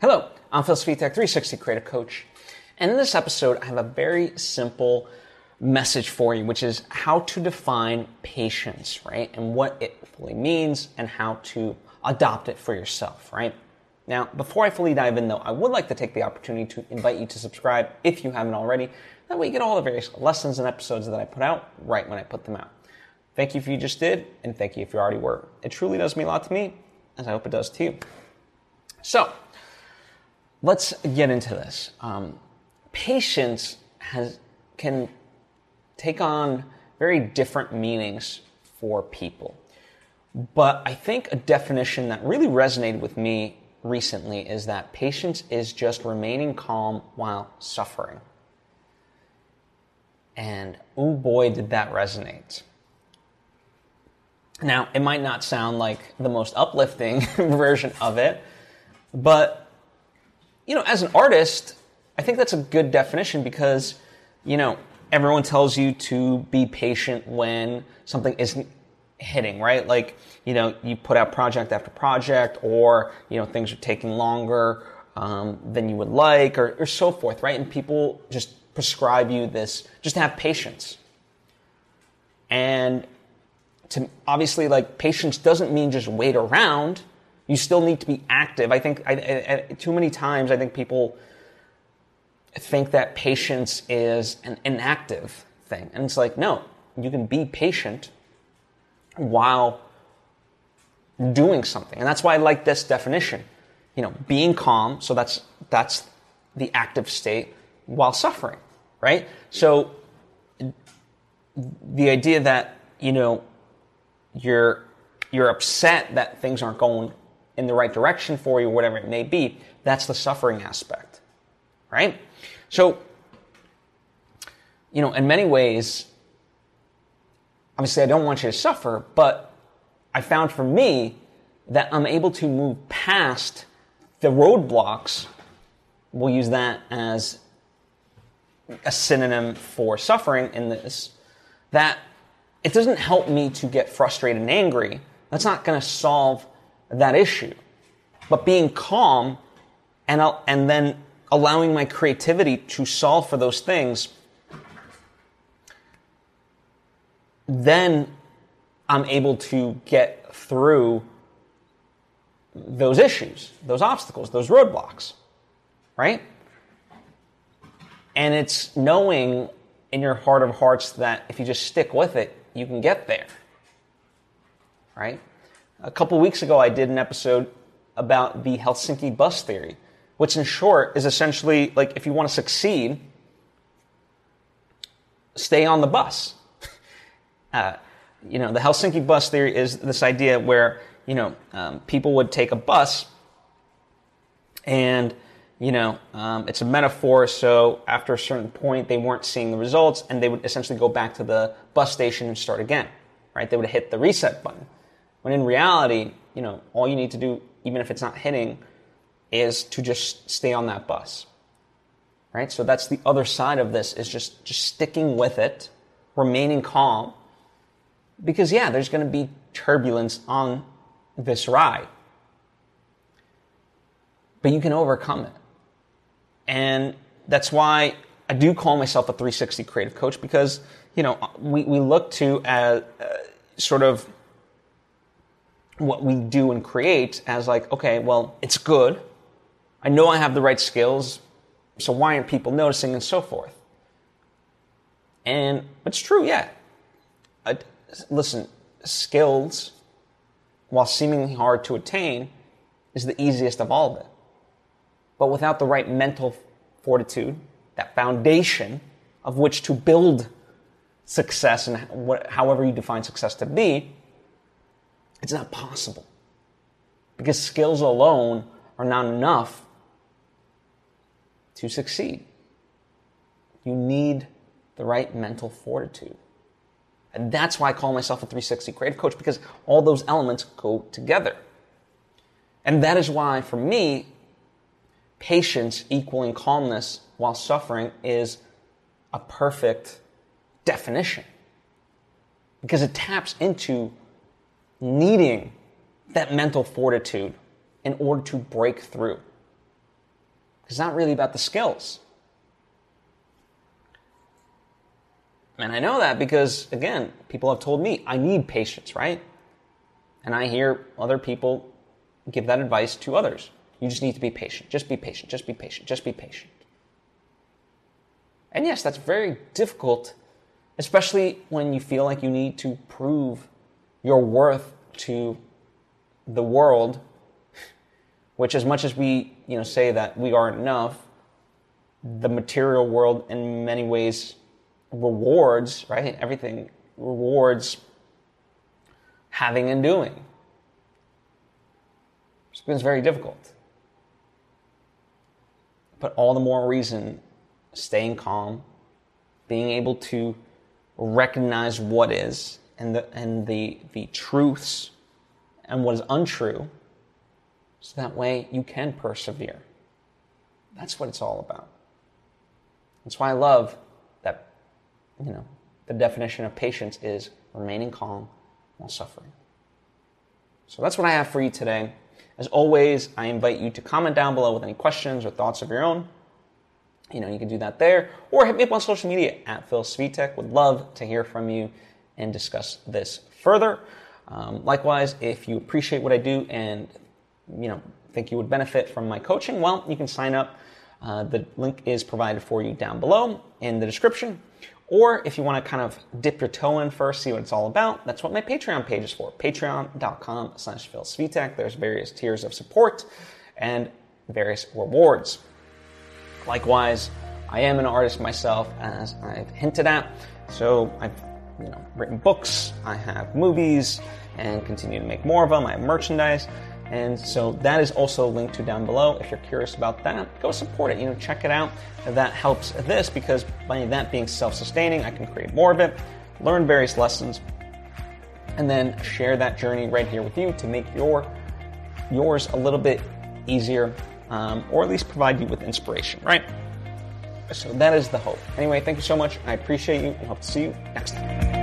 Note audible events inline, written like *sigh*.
Hello, I'm Phil Svitek, 360 Creative Coach. And in this episode, I have a very simple message for you, which is how to define patience, right? And what it fully means and how to adopt it for yourself, right? Now, before I fully dive in though, I would like to take the opportunity to invite you to subscribe if you haven't already. That way you get all the various lessons and episodes that I put out right when I put them out. Thank you if you just did, and thank you if you already were. It truly does mean a lot to me, as I hope it does to you. So, let's get into this. Um, patience has can take on very different meanings for people. But I think a definition that really resonated with me recently is that patience is just remaining calm while suffering. And oh boy, did that resonate. Now, it might not sound like the most uplifting *laughs* version of it, but you know, as an artist, I think that's a good definition because, you know, everyone tells you to be patient when something isn't hitting, right? Like, you know, you put out project after project, or, you know, things are taking longer um, than you would like, or, or so forth, right? And people just prescribe you this, just have patience. And to obviously, like, patience doesn't mean just wait around you still need to be active. I think I, I, too many times I think people think that patience is an inactive thing, and it's like no, you can be patient while doing something, and that's why I like this definition. You know, being calm. So that's that's the active state while suffering, right? So the idea that you know you're you're upset that things aren't going in the right direction for you, whatever it may be. That's the suffering aspect, right? So, you know, in many ways, obviously, I don't want you to suffer, but I found for me that I'm able to move past the roadblocks. We'll use that as a synonym for suffering in this. That it doesn't help me to get frustrated and angry. That's not going to solve that issue. But being calm and, and then allowing my creativity to solve for those things, then I'm able to get through those issues, those obstacles, those roadblocks, right? And it's knowing in your heart of hearts that if you just stick with it, you can get there, right? A couple weeks ago, I did an episode about the Helsinki bus theory, which in short is essentially like if you want to succeed, stay on the bus. *laughs* Uh, you know, the Helsinki bus theory is this idea where, you know, um, people would take a bus and, you know, um, it's a metaphor. So after a certain point, they weren't seeing the results and they would essentially go back to the bus station and start again, right? They would hit the reset button. When in reality, you know, all you need to do, even if it's not hitting, is to just stay on that bus. Right? So that's the other side of this is just, just sticking with it, remaining calm. Because yeah, there's going to be turbulence on this ride. But you can overcome it. And that's why I do call myself a 360 creative coach because, you know, we, we look to as uh, sort of what we do and create as like, okay, well, it's good. I know I have the right skills, so why aren't people noticing and so forth? And it's true, yeah. I, listen, skills, while seemingly hard to attain, is the easiest of all of it. But without the right mental fortitude, that foundation of which to build success and what, however you define success to be, it's not possible. Because skills alone are not enough to succeed. You need the right mental fortitude. And that's why I call myself a 360 creative coach because all those elements go together. And that is why, for me, patience equaling calmness while suffering is a perfect definition because it taps into needing that mental fortitude in order to break through. It's not really about the skills. And I know that because, again, people have told me I need patience, right? And I hear other people give that advice to others. You just need to be patient. Just be patient. Just be patient. Just be patient. And yes, that's very difficult, especially when you feel like you need to prove your worth to the world, which as much as we, you know, say that we aren't enough, the material world in many ways rewards, right? Everything rewards having and doing. It's been very difficult. But all the more reason staying calm, being able to recognize what is and the and the the truths and what is untrue so that way you can persevere. That's what it's all about. That's why I love that you know the definition of patience is remaining calm while suffering. So that's what I have for you today. As always, I invite you to comment down below with any questions or thoughts of your own. You know, you can do that there, or hit me up on social media at Phil. Would love to hear from you and discuss this further. Um, likewise, if you appreciate what I do and you know think you would benefit from my coaching, well, you can sign up. Uh, the link is provided for you down below in the description. Or if you want to kind of dip your toe in first, see what it's all about, that's what my Patreon page is for. Patreon.com slash Phil Svitek. There's various tiers of support and various rewards. Likewise, I am an artist myself, as I've hinted at. So I've you know written books, I have movies, and continue to make more of them. I have merchandise. And so that is also linked to down below. If you're curious about that, go support it. You know, check it out. That helps this because by that being self-sustaining, I can create more of it, learn various lessons, and then share that journey right here with you to make your yours a little bit easier, um, or at least provide you with inspiration, right? So that is the hope. Anyway, thank you so much. I appreciate you and hope to see you next time.